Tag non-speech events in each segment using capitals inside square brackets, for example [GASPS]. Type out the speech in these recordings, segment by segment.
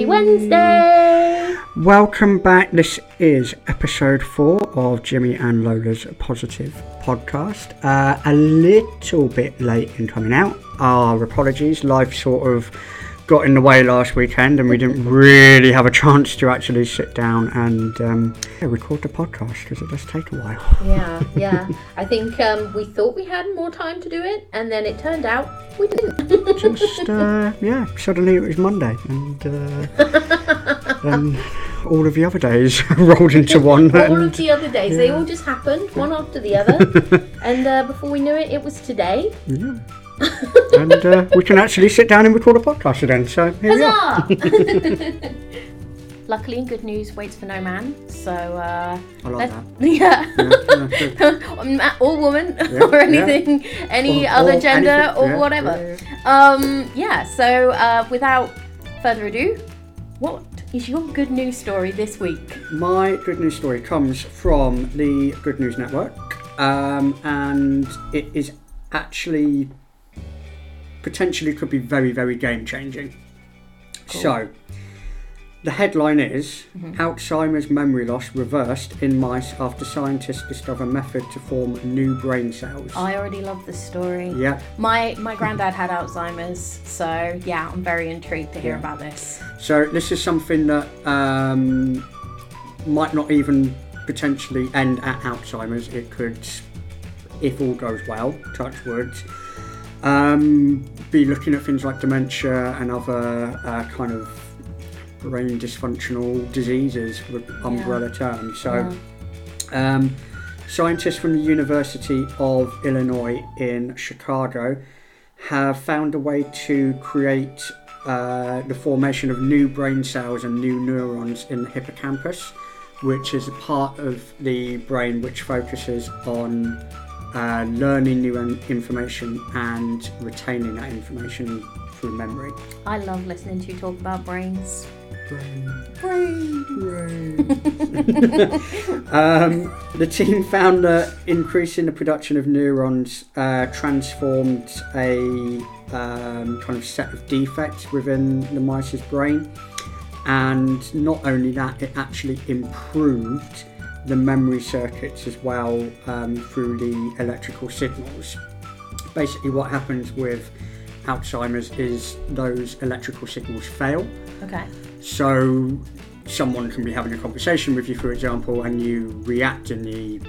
Happy Wednesday. Welcome back. This is episode four of Jimmy and Lola's Positive Podcast. Uh, a little bit late in coming out. Our apologies. Life sort of got in the way last weekend and we didn't really have a chance to actually sit down and um, yeah, record the podcast because it does take a while. Yeah, yeah. [LAUGHS] I think um, we thought we had more time to do it, and then it turned out we didn't. [LAUGHS] Just, uh, yeah, suddenly it was Monday and uh, [LAUGHS] then all of the other days rolled into one. all and, of the other days, they all just happened, one after the other. and uh, before we knew it, it was today. yeah. And uh, we can actually sit down and record a podcast again. So here we are. [LAUGHS] Luckily, good news waits for no man. So, uh, I like that. [LAUGHS] yeah. Yeah, yeah, [LAUGHS] or woman Yeah, or anything, any Or- other or gender anything, or yeah, whatever. yeah, Um, yeah. So uh, without further ado, what is your good news story this week? My good news story comes from the Good News Network, um, and it is actually potentially could be very, very game changing. So, the headline is Alzheimer's memory loss reversed in mice after scientists discover method to form new brain cells. I already love this story. yeah, My my granddad had Alzheimer's, so yeah, I'm very intrigued to hear Yeah. about this. So this is something that um, might not even potentially end at Alzheimer's. It could, if all goes well, touch wood, um, be looking at things like dementia and other uh, kind of brain dysfunctional diseases with umbrella terms. So. Um, scientists from the University of Illinois in Chicago have found a way to create uh, the formation of new brain cells and new neurons in the hippocampus, which is a part of the brain which focuses on uh, learning new information and retaining that information through memory. I love listening to you talk about brains. Brain. Brain. Brain. [LAUGHS] um, the team found that increasing the production of neurons uh, transformed a um, kind of set of defects within the mice's brain, and not only that, it actually improved the memory circuits as well um, through the electrical signals. Basically, what happens with Alzheimer's is those electrical signals fail. Okay. So someone can be having a conversation with you, for example, and you react in the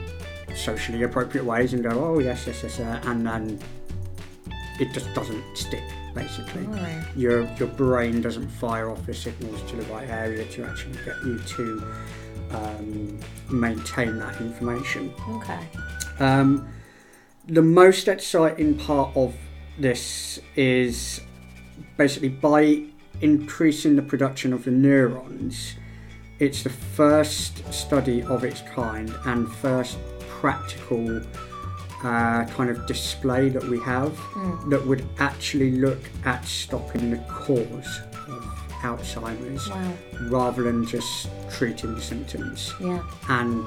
socially appropriate ways and go, "Oh yes, yes, yes," uh, and then it just doesn't stick. Basically, your your brain doesn't fire off the signals to the right area to actually get you to um, maintain that information. Okay. Um, the most exciting part of this is basically by increasing the production of the neurons, it's the first study of its kind and first practical uh, kind of display that we have that would actually look at stopping the cause of Alzheimer's Wow. rather than just treating the symptoms Yeah. and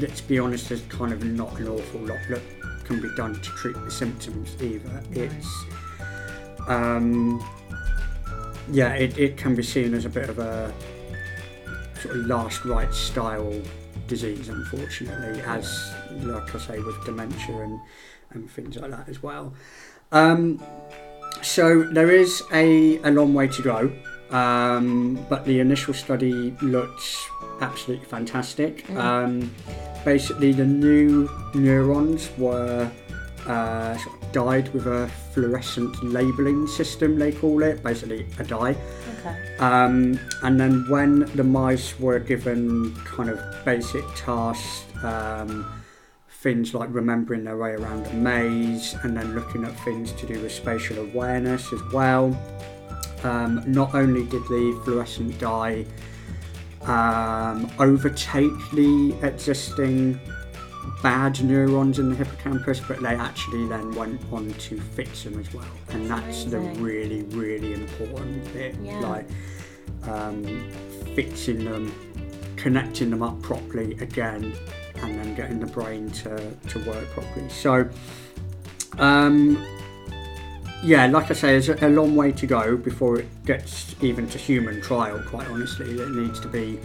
let's be honest, there's kind of not an awful lot that can be done to treat the symptoms either. It's, um, yeah, it, it can be seen as a bit of a sort of last rite style disease, unfortunately, as like I say with dementia and, and things like that as well. Um, so there is a, a long way to go, um, but the initial study looked absolutely fantastic. Um, basically, the new neurons were uh, sort of dyed with a fluorescent labelling system, they call it, basically a dye. Okay. Um, and then when the mice were given kind of basic tasks, um, things like remembering their way around a maze and then looking at things to do with spatial awareness as well. Um, not only did the fluorescent dye um, overtake the existing bad neurons in the hippocampus, but they actually then went on to fix them as well. And that's the really, really important bit. Yeah. Like um, fixing them, connecting them up properly again, and then getting the brain to, to work properly. So, um, yeah, like I say, there's a, long way to go before it gets even to human trial. Quite honestly, it needs to be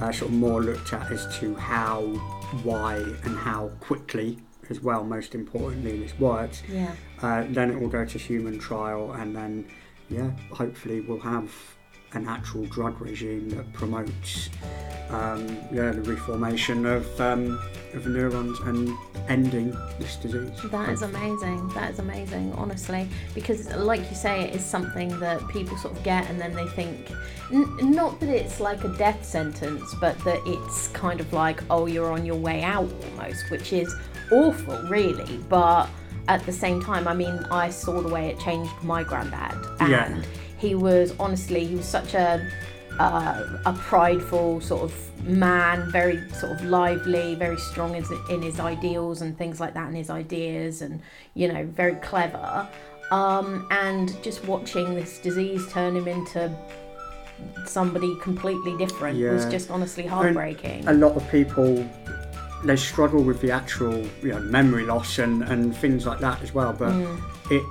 uh, sort of more looked at as to how, why, and how quickly, as well. Most importantly, this works. Yeah. Uh, then it will go to human trial, and then yeah, hopefully we'll have an actual drug regime that promotes um, yeah the reformation of um, of neurons and ending this disease. That is amazing. That is amazing, honestly, because like you say, it is something that people sort of get and then they think, n- not that it's like a death sentence, but that it's kind of like, oh, you're on your way out almost, which is awful, really. But at the same time, I mean, I saw the way it changed my granddad, and Yeah. He was honestly, he was such a uh, a prideful sort of man, very sort of lively, very strong in, in his ideals and things like that, and his ideas, and you know, very clever. Um, and just watching this disease turn him into somebody completely different was just honestly heartbreaking. a lot of people they struggle with the actual you know memory loss and, and things like that as well but Mm. it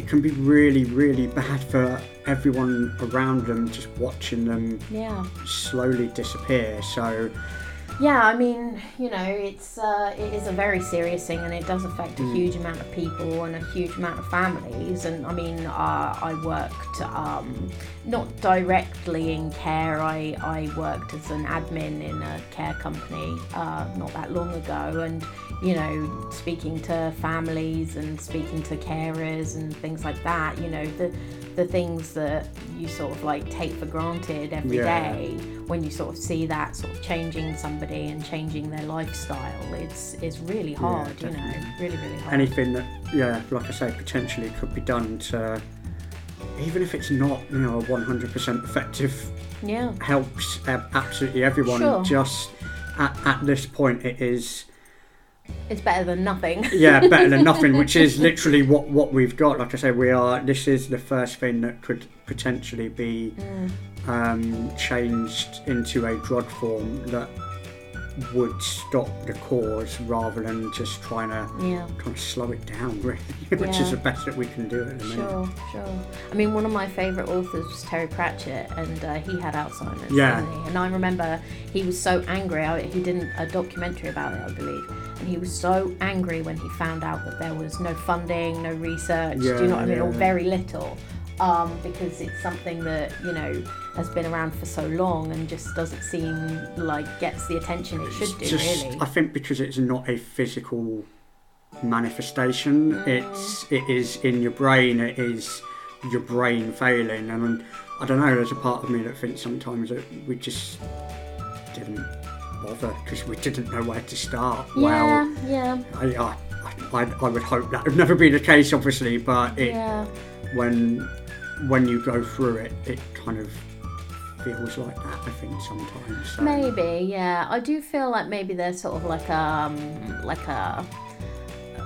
it can be really really bad for everyone around them just watching them yeah. slowly disappear so Yeah, I mean, you know, it's uh, it is a very serious thing, and it does affect a Mm. huge amount of people and a huge amount of families. And I mean, uh, I worked um, not directly in care. I I worked as an admin in a care company uh, not that long ago, and you know, speaking to families and speaking to carers and things like that. You know, the the things that you sort of like take for granted every day Yeah. when you sort of see that sort of changing somebody and changing their lifestyle it's it's really hard you know really really hard anything that yeah like i say potentially could be done to even if it's not you know a 100% effective yeah helps uh, absolutely everyone Sure. just at, at this point it is it's better than nothing. [LAUGHS] Yeah better than nothing which is [LAUGHS] literally what what we've got. Like i say we are this is the first thing that could potentially be Mm, um, changed into a drug form that would stop the cause rather than just trying to yeah kind of slow it down really [LAUGHS] which is the best that we can do at the minute Sure, sure. I mean, one of my favourite authors was Terry Pratchett, and uh, he had Alzheimer's. Yeah. And I remember he was so angry. I, he did a documentary about it, I believe. And he was so angry when he found out that there was no funding, no research, yeah, do you know Yeah, what I mean? Or very little. Um, because it's something that, you know, has been around for so long and just doesn't seem like gets the attention it should do, just really. i think because it's not a physical manifestation Mm. it's it is in your brain it is your brain failing and i don't know there's a part of me that thinks sometimes that we just didn't bother because we didn't know where to start yeah, well yeah, I, I, I, I would hope that would never be the case obviously but it yeah. when when you go through it it kind of feels like that i think sometimes so. Maybe, yeah. I do feel like maybe there's sort of like um like a,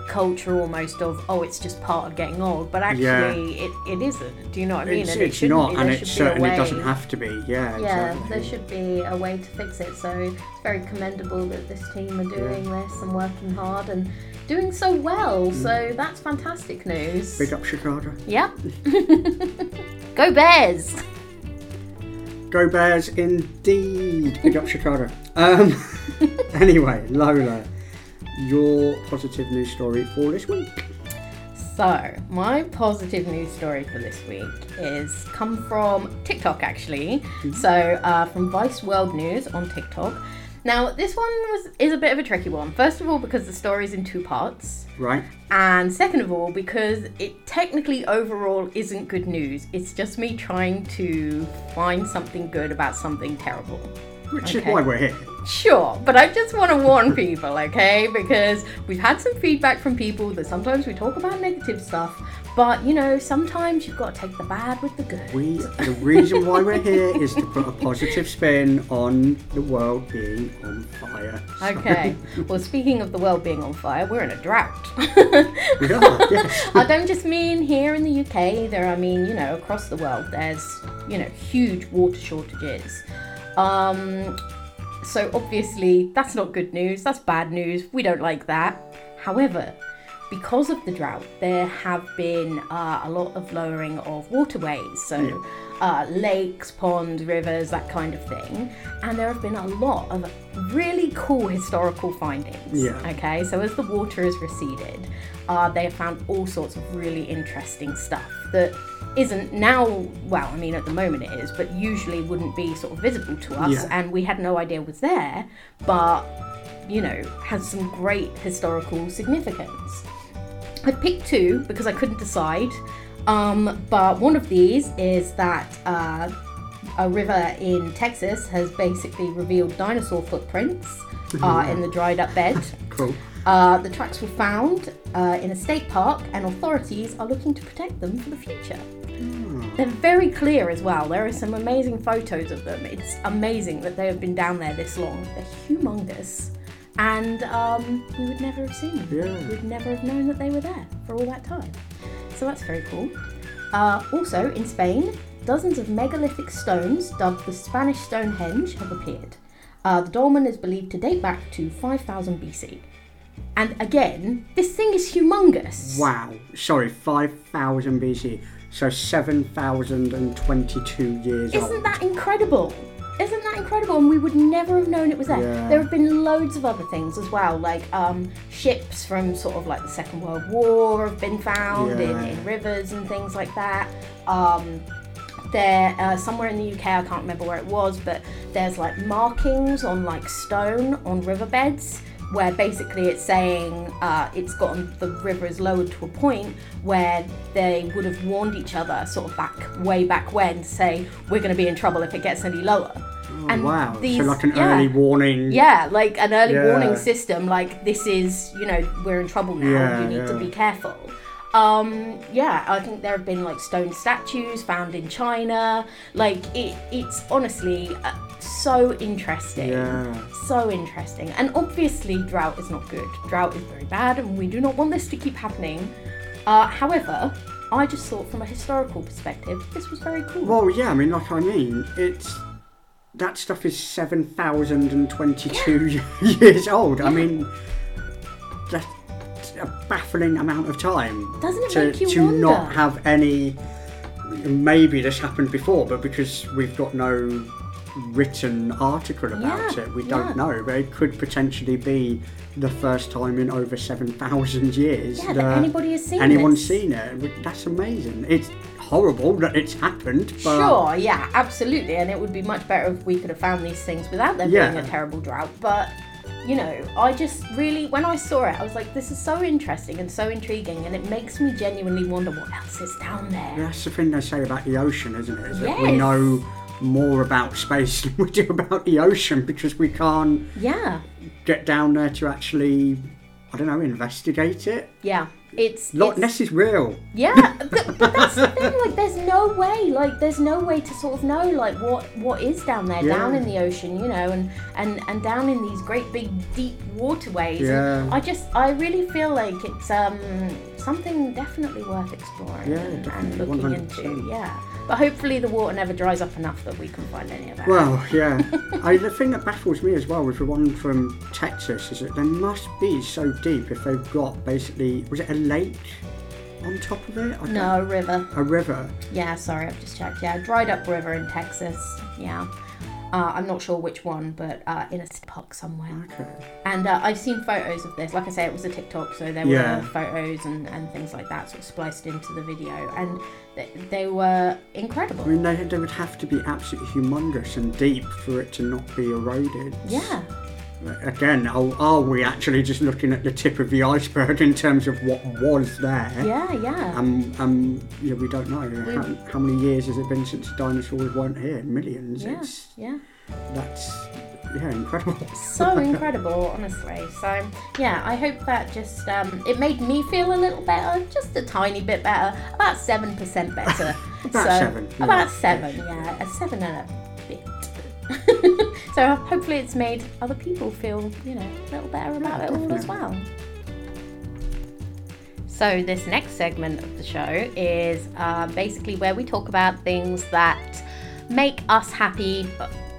culture almost of oh it's just part of getting old, but actually Yeah. it, it isn't. Do you know what I mean? it's, and it's shouldn't be. and There it should be a certainly doesn't have to be yeah Yeah, exactly. there should be a way to fix it. So it's very commendable that this team are doing this and working hard and doing so well. So that's fantastic news. Mm. big up chicago Yep. [LAUGHS] Go Bears! Go Bears indeed. Big up Chicago. Um, [LAUGHS] anyway, Lola, your positive news story for this week. So, my positive news story for this week is come from TikTok actually. So, uh, from Vice World News on TikTok. Now, this one was is a bit of a tricky one. First of all, because the story is in two parts, Right? and second of all, because it technically overall isn't good news. It's just me trying to find something good about something terrible. Which Okay. is why we're here. Sure, but I just want to warn people, okay? Because we've had some feedback from people that sometimes we talk about negative stuff, but you know, sometimes you've got to take the bad with the good. We the reason why we're here is to put a positive spin on the world being on fire. So- Okay, [LAUGHS] well, speaking of the world being on fire, we're in a drought. we are, [LAUGHS] yes. I don't just mean here in the UK either, I mean, you know, across the world, there's, you know, huge water shortages. Um, so obviously, that's not good news, that's bad news, we don't like that. However, because of the drought, there have been uh, a lot of lowering of waterways, so Yeah. Uh, lakes, ponds, rivers, that kind of thing. And there have been a lot of really cool historical findings. Yeah. Okay, so as the water has receded, uh, they have found all sorts of really interesting stuff that isn't now, well, I mean, at the moment it is, but usually wouldn't be sort of visible to us, Yeah. and we had no idea was there, but you know, has some great historical significance. I picked two because I couldn't decide. Um, but one of these is that uh, a river in Texas has basically revealed dinosaur footprints [LAUGHS] uh, in the dried up bed. [LAUGHS] Cool. Uh, the tracks were found uh, in a state park, and authorities are looking to protect them for the future. They're very clear as well. There are some amazing photos of them. It's amazing that they have been down there this long. They're humongous, and um, we would never have seen them. Yeah. We'd never have known that they were there for all that time. So that's very cool. Uh, also, in Spain, dozens of megalithic stones dubbed the Spanish Stonehenge have appeared. Uh, the dolmen is believed to date back to 5000 BC. And again, this thing is humongous. Wow. Sorry, 5,000 BC. So 7,022 years Isn't old. that incredible? Isn't that incredible? And we would never have known it was there. Yeah. There have been loads of other things as well, like um, ships from sort of like the Second World War have been found in, in rivers and things like that. Um, there, uh, somewhere in the UK, I can't remember where it was, but there's like markings on like stone on riverbeds where basically it's saying uh, it's gotten the river is lowered to a point where they would have warned each other sort of back way back when to say we're going to be in trouble if it gets any lower. Oh, wow. these- so like an yeah. early warning. Yeah, like an early Yeah. warning system, like this is, you know, we're in trouble now, Yeah, you need to be careful. Um, yeah, I think there have been like stone statues found in China. Like it, it's honestly uh, so interesting. Yeah. So interesting. And obviously, drought is not good. Drought is very bad, and we do not want this to keep happening. Uh, however, I just thought from a historical perspective, this was very cool. Well, yeah, I mean, like I mean, it's that stuff is seven thousand and twenty-two [LAUGHS] years old. I mean, that's a baffling amount of time Doesn't it to make you to wonder? not have any. Maybe this happened before, but because we've got no written article about Yeah, it, we don't know. But it could potentially be the first time in over seven thousand years yeah, that anybody has seen anyone's this. seen it. That's amazing. It's horrible that it's happened, but Sure, yeah, absolutely. And it would be much better if we could have found these things without there Yeah. being a terrible drought. But, you know, I just really, when I saw it, I was like, this is so interesting and so intriguing. And it makes me genuinely wonder what else is down there. that's the thing they say about the ocean, isn't it? Is that we know more about space [LAUGHS] than we do about the ocean because we can't Yeah, get down there to actually, I don't know, investigate it. yeah. It's, Loch Ness is real. Yeah, but, but that's the thing. Like, there's no way. Like, there's no way to sort of know like what what is down there, Yeah. down in the ocean, you know, and and and down in these great big deep waterways. And Yeah. I just, I really feel like it's um something definitely worth exploring Yeah, and, and looking 100%. into. Yeah, but hopefully the water never dries up enough that we can find any of that. Well, [LAUGHS] yeah. I, the thing that baffles me as well with the one from Texas is that they must be so deep if they've got basically, was it a lake on top of it? No river. A river. Yeah, sorry, I've just checked. Yeah, dried up river in Texas. Yeah. Uh, I'm not sure which one, but uh, in a park somewhere. Okay. And uh, I've seen photos of this. Like I say, it was a TikTok, so there Yeah. were photos and, and things like that sort of spliced into the video, and they, they were incredible. I mean, they, they would have to be absolutely humongous and deep for it to not be eroded. Yeah, Again, are, are we actually just looking at the tip of the iceberg in terms of what was there? yeah, yeah. Um, um, yeah, we don't know. How, how many years has it been since dinosaurs weren't here? Millions. yeah, It's yeah. that's yeah, incredible. [LAUGHS] So incredible, honestly. So yeah, I hope that just um, it made me feel a little better, just a tiny bit better, about seven percent better. [LAUGHS] About so, seven, yeah. About seven, yeah, a seven and a. [LAUGHS] so hopefully it's made other people feel, you know, a little better about it all as well. So this next segment of the show is uh, basically where we talk about things that make us happy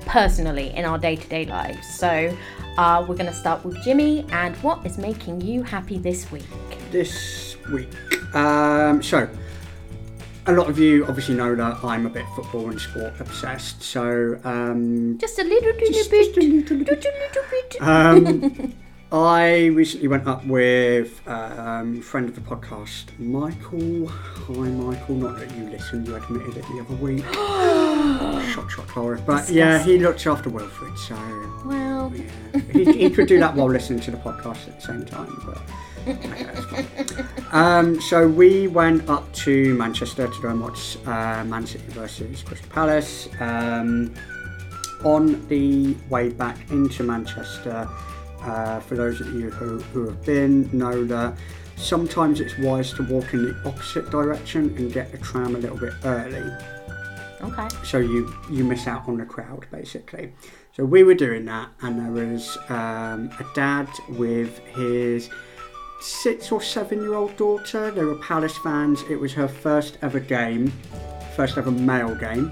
personally in our day-to-day lives. So uh, we're going to start with Jimmy and what is making you happy this week? this week. Um, so, a lot of you obviously know that I'm a bit football and sport obsessed. So, um, Just a little, little just, bit. just a little. Little, little bit. [LAUGHS] Um, [LAUGHS] I recently went up with um, friend of the podcast, Michael. Hi, Michael. Not that you listened, you admitted it the other week. [GASPS] shot, shot, Clara. But yeah, he looks after Wilfred, so well, yeah. he, he could do that while listening to the podcast at the same time. But okay, that's fine. [LAUGHS] Um, so we went up to Manchester to go and watch uh, Man City versus Crystal Palace. Um, on the way back into Manchester, uh, for those of you who, who have been, know that sometimes it's wise to walk in the opposite direction and get the tram a little bit early okay. so you you miss out on the crowd basically so we were doing that and there was um, a dad with his six or seven year old daughter. They were palace fans. It was her first ever game first ever male game.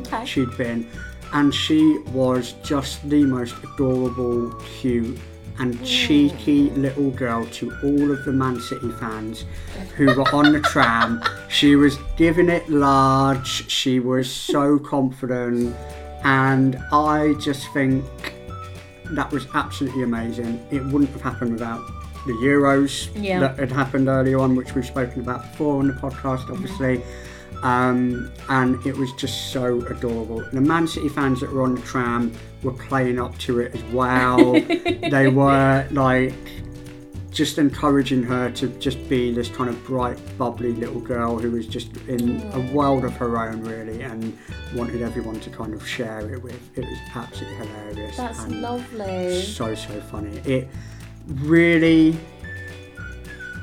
Okay. she'd been. And she was just the most adorable cute and mm. cheeky little girl to all of the Man City fans who were on the tram. She was giving it large, she was so confident, and I just think that was absolutely amazing. It wouldn't have happened without the Euros Yeah. that had happened earlier on, which we've spoken about before on the podcast, obviously. Um, and it was just so adorable. The Man City fans that were on the tram were playing up to it as well. [LAUGHS] they were like just encouraging her to just be this kind of bright, bubbly little girl who was just in a world of her own, really, and wanted everyone to kind of share it with. It was absolutely hilarious. That's lovely. so so funny. It really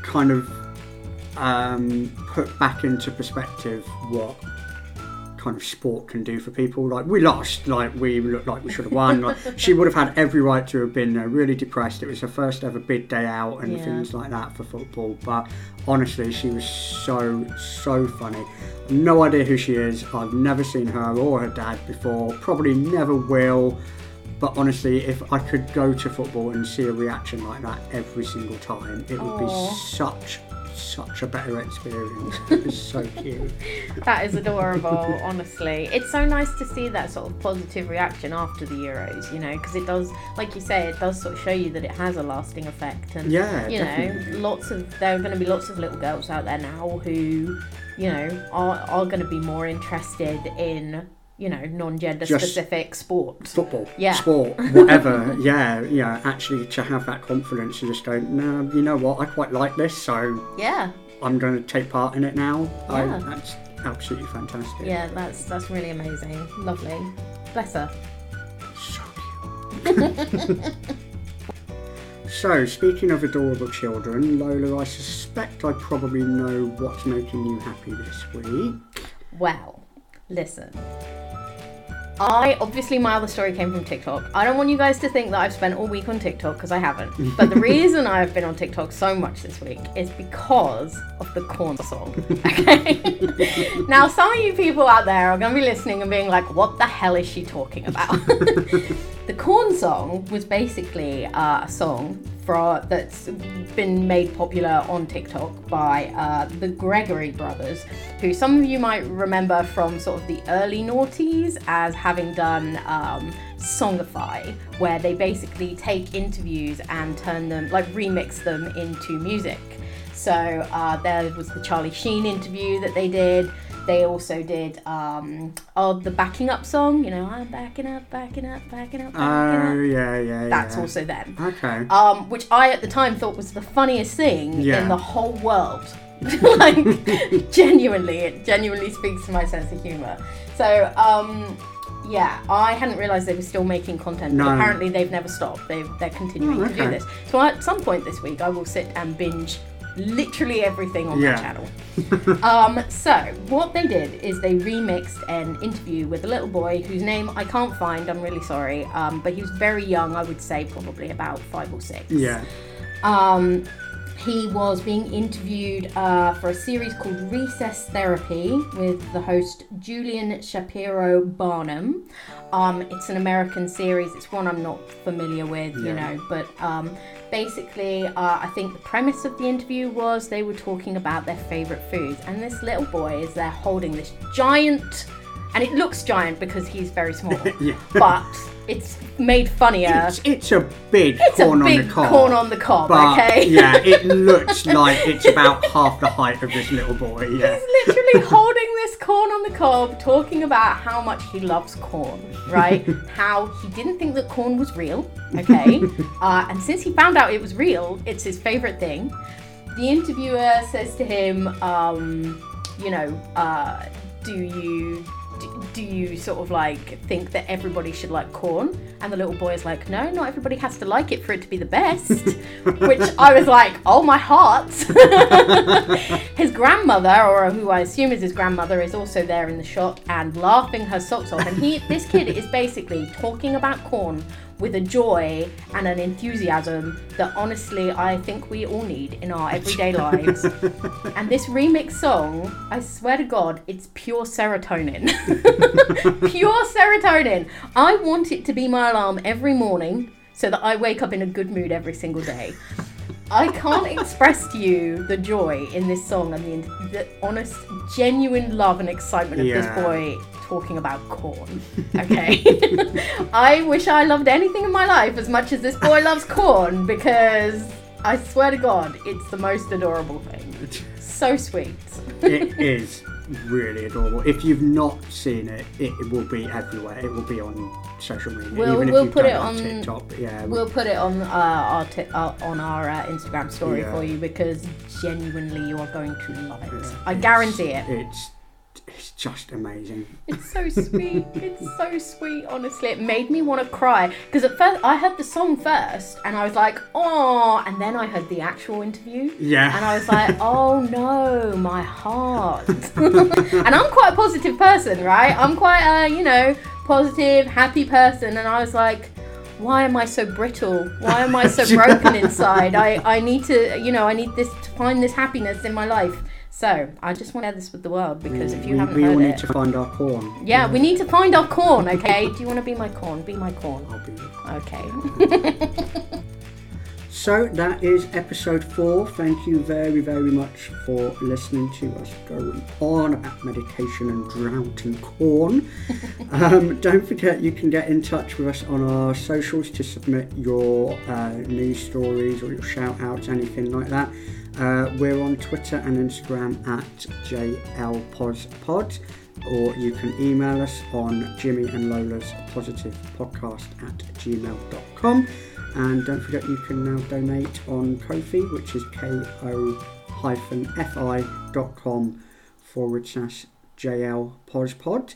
kind of um, put back into perspective what kind of sport can do for people. Like we lost, like we looked like we should have won. Like [LAUGHS] she would have had every right to have been uh, really depressed. It was her first ever big day out and Yeah. things like that for football. But honestly, she was so so funny. No idea who she is. I've never seen her or her dad before. Probably never will. But honestly, if I could go to football and see a reaction like that every single time, it would Aw. be such such a better experience. [LAUGHS] It was so cute. That is adorable, honestly. It's so nice to see that sort of positive reaction after the Euros, you know, because it does, like you say, it does sort of show you that it has a lasting effect. And, Yeah, you definitely. know, lots of, there are going to be lots of little girls out there now who, you know, are, are going to be more interested in, you know, non gender Just- specific sports. Football, Yeah. sport, [LAUGHS] whatever. yeah, yeah. Actually, to have that confidence to just go, no, you know what? I quite like this, so Yeah, I'm going to take part in it now. I, Yeah. that's absolutely fantastic. yeah, that's that's really amazing. Lovely. Bless her. So cute. [LAUGHS] so, speaking of adorable children, Lola, I suspect I probably know what's making you happy this week. Well, listen. I obviously my other story came from TikTok. I don't want you guys to think that I've spent all week on TikTok because I haven't. [LAUGHS] But the reason I've been on TikTok so much this week is because of the corn song. [LAUGHS] Okay. now some of you people out there are going to be listening and being like, "What the hell is she talking about?" [LAUGHS] the corn song was basically uh, a song for that's been made popular on TikTok by uh, the Gregory brothers, who some of you might remember from sort of the early noughties as having done um, Songify, where they basically take interviews and turn them, like remix them into music. So uh, there was the Charlie Sheen interview that they did. They also did um, oh the backing up song, you know, I'm backing up, backing up, backing up, backing Oh, up. yeah, yeah, That's yeah. also them Okay. um, which I at the time thought was the funniest thing Yeah. in the whole world. [LAUGHS] like genuinely, it genuinely speaks to my sense of humour. So um, yeah, I hadn't realised they were still making content, but No. apparently they've never stopped. They they're continuing Oh, to do this. So at some point this week, I will sit and binge literally everything on Yeah. my channel. [LAUGHS] um, so what they did is they remixed an interview with a little boy whose name I can't find. I'm really sorry, um, but he was very young. I would say probably about five or six. Yeah. Um, he was being interviewed uh, for a series called Recess Therapy with the host Julian Shapiro Barnum. Um, it's an American series. It's one I'm not familiar with, you know, but um, basically, uh, I think the premise of the interview was they were talking about their favorite foods, and this little boy is there holding this giant, and it looks giant because he's very small, [LAUGHS] Yeah. but it's made funnier. It's, it's a big It's corn a on the cob. corn on the cob, but okay? [LAUGHS] yeah, it looks like it's about half the height of this little boy. Yeah. He's literally holding this corn on the cob, talking about how much he loves corn, right? [LAUGHS] how he didn't think that corn was real, okay? [LAUGHS] uh, and since he found out it was real, it's his favorite thing. The interviewer says to him, um, you know, uh, do you. Do- Do you sort of like think that everybody should like corn? And the little boy is like, No, not everybody has to like it for it to be the best. [LAUGHS] Which I was like, Oh my heart. [LAUGHS] his grandmother, or who I assume is his grandmother, is also there in the shot and laughing her socks off. And he, this kid, is basically talking about corn with a joy and an enthusiasm that honestly I think we all need in our everyday [LAUGHS] lives. And this remix song, I swear to God, it's pure serotonin. [LAUGHS] pure serotonin. I want it to be my alarm every morning so that I wake up in a good mood every single day. I can't express to you the joy in this song and the, the honest, genuine love and excitement of Yeah. this boy talking about corn. Okay. [LAUGHS] I wish I loved anything in my life as much as this boy loves corn because I swear to God, it's the most adorable thing. [LAUGHS] So sweet. it is really adorable. If you've not seen it, it, it will be everywhere. It will be on social media. We'll- even if we'll put it on TikTok. Yeah, We'll put it on uh, our ti uh, on our uh, Instagram story Yeah. for you because genuinely you are going to love it. Yeah, I guarantee it. It's it's just amazing. It's so sweet. It's so sweet, honestly. It made me want to cry. Because at first, I heard the song first and I was like, oh. And then I heard the actual interview. Yeah. And I was like, [LAUGHS] oh no, my heart. [LAUGHS] and I'm quite a positive person, right? I'm quite a, you know, positive, happy person. And I was like, why am I so brittle? Why am I so [LAUGHS] broken inside? I, I need to, you know, I need this to find this happiness in my life. So I just want to share this with the world because if you we, haven't we heard all it, need to find our corn. yeah, we need to find our corn, okay? Do you want to be my corn? Be my corn. I'll be Okay. [LAUGHS] So that is episode four. Thank you very, very much for listening to us go on about meditation and drought and corn. [LAUGHS] um, don't forget you can get in touch with us on our socials to submit your uh, news stories or your shout outs, anything like that. Uh, we're on Twitter and Instagram at JLPosPod, or you can email us on Jimmy and Lola's Positive Podcast at gmail.com. And don't forget you can now donate on Kofi, which is ko-fi.com forward slash JL Pod.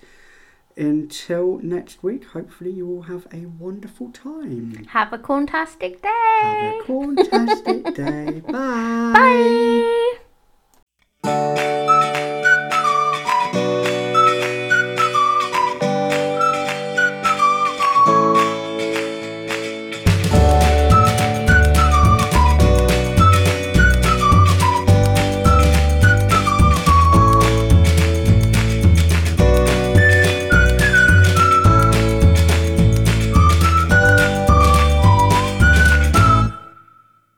Until next week, hopefully you all have a wonderful time. Have a corntastic day. Have a fantastic day. [LAUGHS] Bye. Bye.